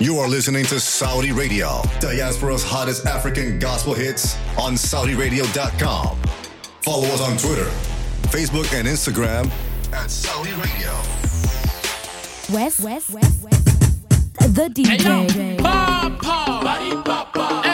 You are listening to Saudi Radio, diaspora's hottest African gospel hits on SaudiRadio.com. Follow us on Twitter, Facebook, and Instagram at Saudi Radio. West, West, West, West, the DJ. Hey, yo. Papa, body papa, hey,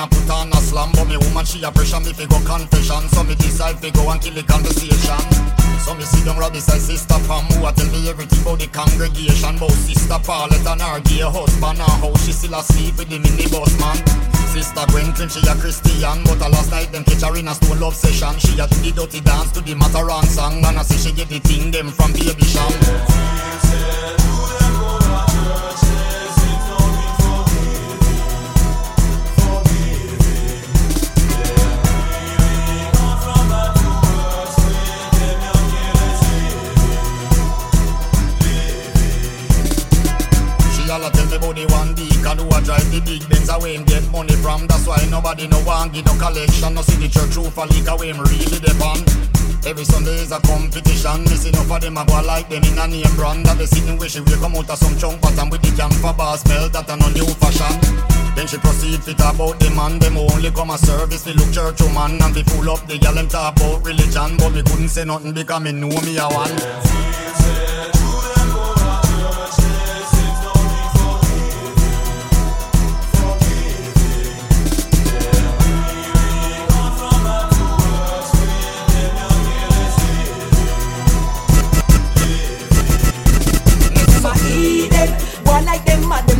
and put on a slam. But me woman she a pressure me fi go confession. So me decide fi go and kill the conversation. So me sit down right beside sister Pam Who a tell me everything about the congregation. About sister Paulette and her gay husband And how she still asleep with the minibus man. Sister Gwen claim she a Christian But a last night them catch her in a stone love session. She a do the dirty dance to the Mataran song And I say she get the thing them from Baby Sham from. That's why nobody no want give no collection. No see the church roof a leak away really depend. Every Sunday is a competition. Me see enough of them a go like them in a name brand. That they sitting where she will come out of some chunk bottom with the camphor bar smell that a no new fashion. Then she proceed fit about the man. Them only come a service. We look church woman and we full up the gal them talk about religion. But me couldn't say nothing because me know me a one.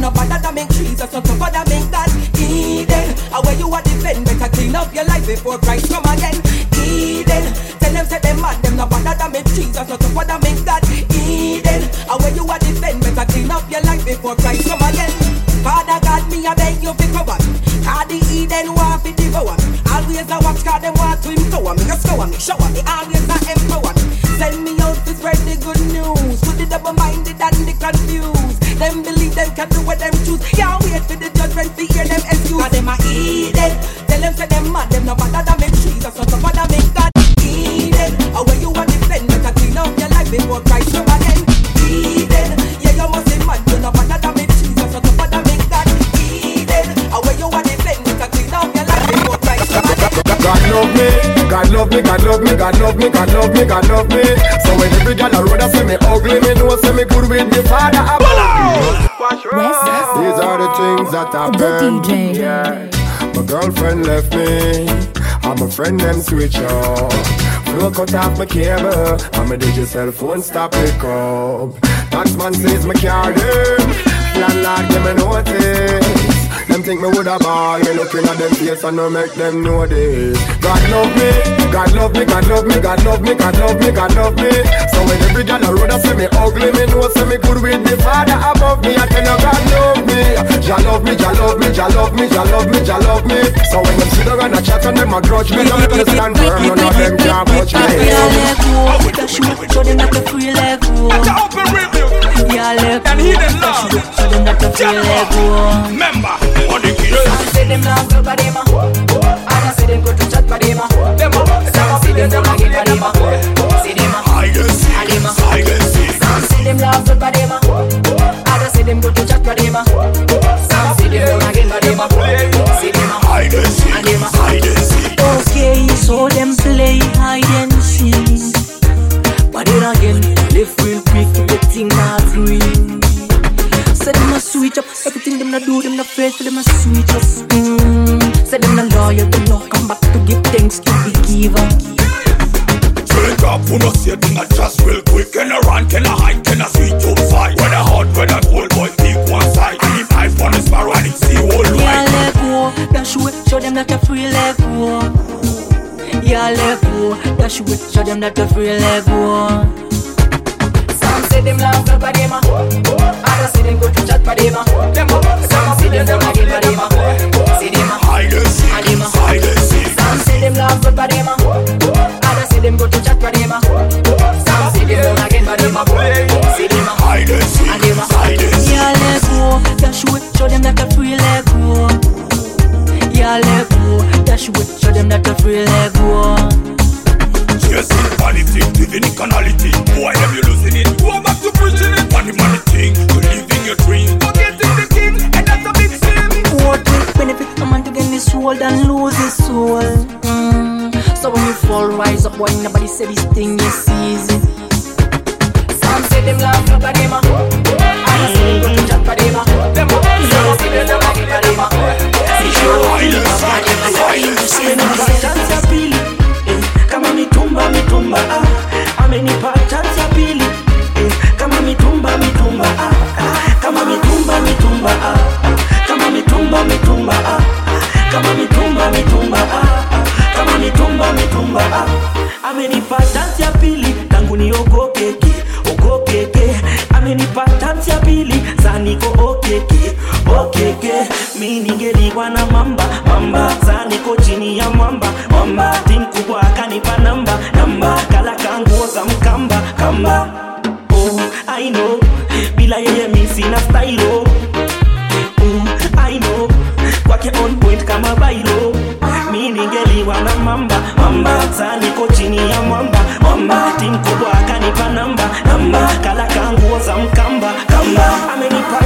No bother to make Jesus, not to bother make that Eden. And where you are defend, better clean up your life before Christ come again. Eden. Tell them say them mad, them no bother to make Jesus, not to bother make that Eden. And where you are defend, better clean up your life before Christ come again. Father God, me I beg you to cover me. Cause the Eden want to devour me. Always I watch cause them want to empower me. Just cover me, shower me, always I empower Can't wait for the judgment to hear them excuse. Cause them a eat. Tell them say them mad. Them no bother than make trees. Not so bother make God eat it. Or you want to defend, better clean up your life before Christ you again. Eat. Yeah, you must be mad. You no bother than make trees. Not so bother make God eat it. Or you want to defend, better clean up your life before Christ you again. God love me. God love me. God love me. God love me. God love me. God love me. My girlfriend left me. And my friend them switch off. Flow cut off my cable. And my digital phone stop pick up. Taxman says my car them. Landlord give me notice. Them think me woulda ball. Me looking at them face and no make them know this. God love me, God love me, God love me, God love me, God love me, God love me. So when every girl around us say me ugly, me know say me good with the Father above me. I tell you God love me, Jah love me, Jah love me, Jah love me, Jah love me, Jah love me. So when them sit around and chat and them a grudge me, them better stand firm. None of them can touch me. Yeah, let go. Dash you, show them that you free, let go. Open review. Yeah, let go. And he them love. show them that you free, let go. Member on the key. I say them love go for them, uh. I say them go to chat for them. Them uh. See them. I see. I see. Okay, so them play hide and seek. But again, the thing them a switch up, everything them do, them them a switch up. Mm. Them not loyal, them not come back to give thanks to no say thing just real quick. Can a run, can a hide, can a sweet to fight. When a hot, when a cold boy pick one side. And if I on the sparrow and it see all Yeah, let go, dash away, show them that you're free, let go. Yeah, let go, dash away, show them that you're free, let go. Some say them love God for them, others say them go to chat for them. Some say them don't give a them, see them. I see. And them, uh. I can. Some say them love God for them, show them that you're free, let go. Yeah, let go, dash away, show them that you're free, let go. Chasing vanity, living in carnality. Boy, have you losing it? Go back to preaching it. Money, money thing, you living your dream. Forgetting the king, and that's a big sin. What will benefit a man to gain his soul and lose his soul? Mm. So when you fall, rise up. Why nobody say this thing is easy? Some say them love for them, uh. Them ningeliwa na mamba. Mamba zaniko chini ya mwamba. Mwamba ti mkubwa akanipa namba. Namba kala kanguo za mkamba. Kamba oh, I know. Bila yeye mi sina style. Oh. I know. Kwake on point kama bailo. Mi ningeliwa na mamba. Mamba zaniko chini ya mwamba. Mwamba tim kubwa akanipa namba. Namba kala kanguo za mkamba. Kamba amenipa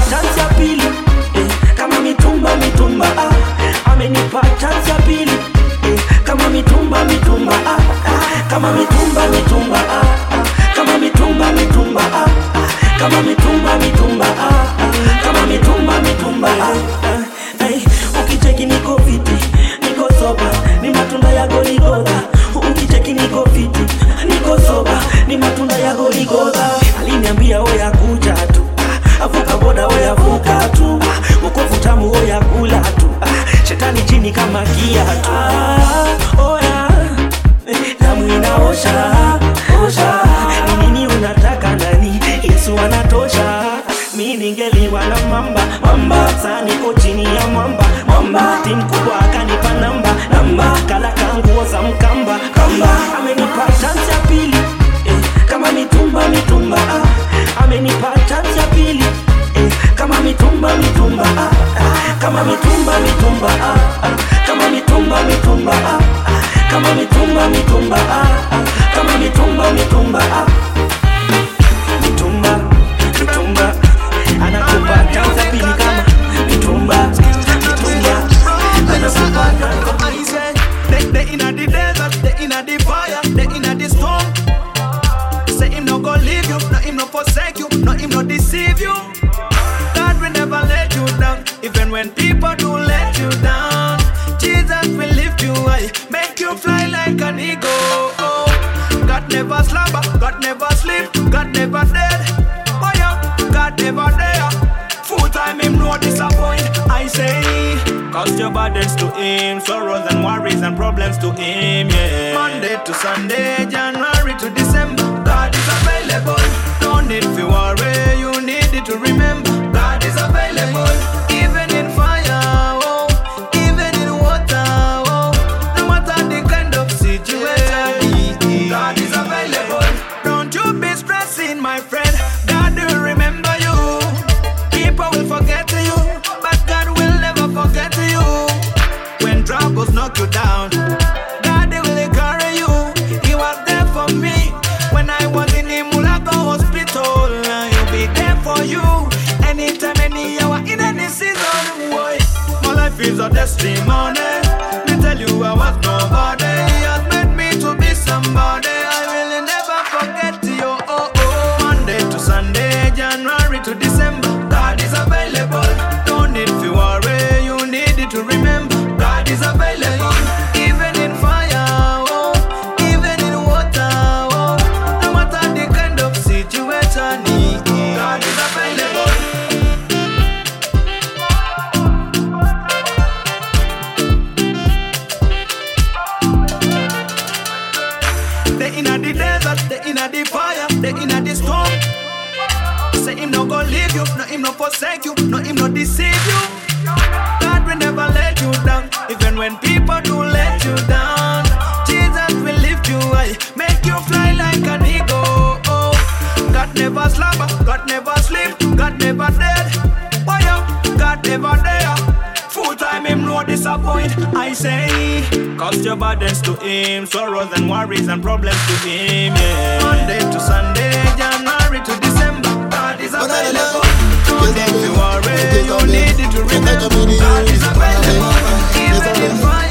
chini kama kiatu ah, oya damu inaosha osha ni nini unataka nani yesu anatosha. Mi ningeliwa na mamba mamba saa niko chini ya mwamba mwamba. Ti mkubwa akanipa namba namba. Kala kanguo za mkamba kamba. Amenipa chance ya pili. Eh, kama mitumba mitumba. Ah, amenipa chance ya pili kama mitumba mitumba ah, ah. kama mitumba mitumba ah, ah. kama mitumba mitumba ah, ah. kama mitumba mitumba ah, ah. kama mitumba mitumba ah. mitumba forsake you. Even when people do let you down, Jesus will lift you high, make you fly like an eagle. Oh, God never slumber, God never sleep, God never dead. Oh yeah, God never there. Full time him no disappoint, I say. Cause your burdens to him, sorrows and worries and problems to him, yeah. Monday to Sunday, January to December, God is available. Don't need to worry, you need it to remember. Life is a testimony. Me tell you I was nobody. He has made me to be somebody. The fire, they inna the storm. Say him no go leave you, no him no forsake you, no him no deceive you. God will never let you down, even when people do let you down. Jesus will lift you high, make you fly like an eagle. God never slumber, God never sleep, God never dead. Yeah, God never there. Disappoint. I say, cause your burdens to him, sorrows and worries and problems to him. Yeah. Monday to Sunday, January to December, God is available. Don't need to worry, you need it to remember. God is available. Even in fire.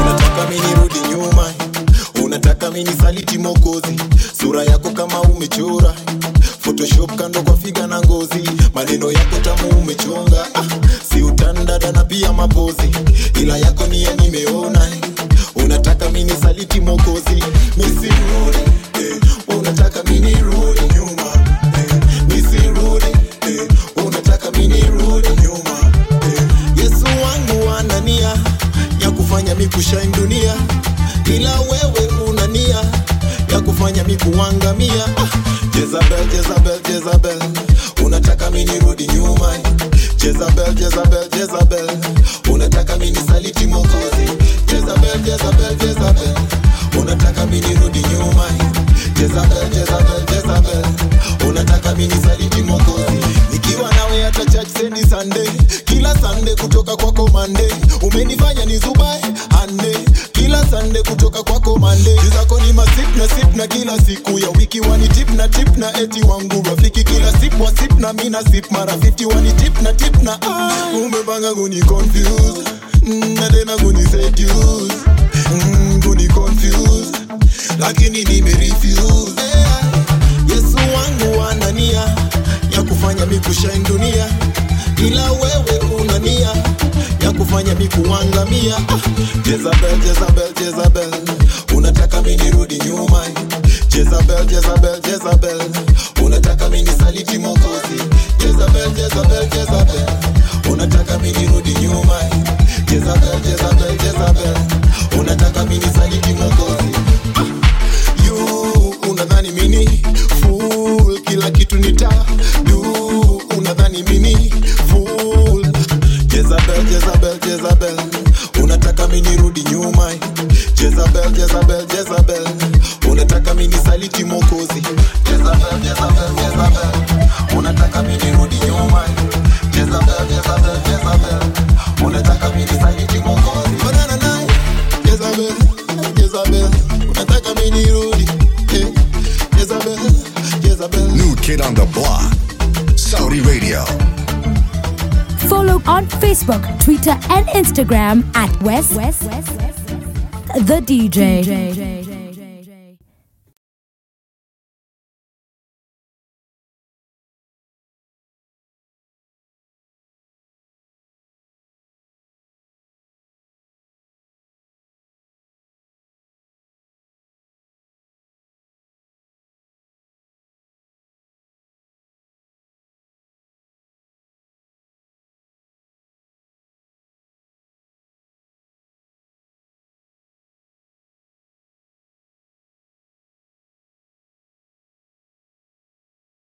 unataka mini rudi nyuma unataka mini saliti mokozi sura yako kama umechora photoshop kando kwa figa na ngozi. Maneno yako tamu umechonga. Ah, si utandada na pia mapozi. Ila yako nia nimeona. Unataka mini saliti mokozi. Misirudi eh, unataka mini rudi nyuma eh, misirudi eh, eh, yesu wangu anania ya kufanya mikushain dunia. Ila wewe una nia ya kufanya mikuangamia ah, Jezabel, Jezabel, Jezabel unataka mini rudi nyuma? Jezabel, Jezabel, Jezabel unataka mini saliti mokozi Jezabel, Jezabel, Jezabel unataka mini rudi nyuma? Jezabel, Jezabel, Jezabel unataka mini saliti mokozi nikiwa nawe hata church sendi Sunday kila Sunday kutoka kwako Monday. Umenifanya ni zubae ande kila Sunday kutoka kwako Monday. zako ni masip na sip na kila siku ya wiki wani tip na tip na eti wangu rafiki. Kila sip wa sip na mina sip mara 50 wani tip na tip na ah, umepanga kuni confuse mm, na tena kuni seduce mm, kuni confuse lakini nime refuse yeah. Yesu wangu ana ya kufanya mikushain dunia ila wewe una ya kufanya mikuangamia ah, Jezabel, Jezabel, Jezabel unataka mini rudi nyuma? Jezabel, Jezabel, Jezabel unataka mini saliti mokozi Jezabel, Jezabel, Jezabel unataka mini rudi nyuma? Jezabel, Jezabel, Jezabel unataka mini saliti mokozi you unadhani mini fool kila kitu nita Jezabel, Jezabel, Jezabel. Unataka mini saliti mokozi Jezabel, Jezabel, Jezabel. Unataka mini rudi nyuma. Jezabel, Jezabel, Jezabel. Unataka mini saliti mokozi Banana naye Jezabel, Jezabel. Unataka mini rudi. Eh. Jezabel, Jezabel. New kid on the block. Saudi Radio. Follow on Facebook, Twitter, and Instagram at West, West, West, the DJ.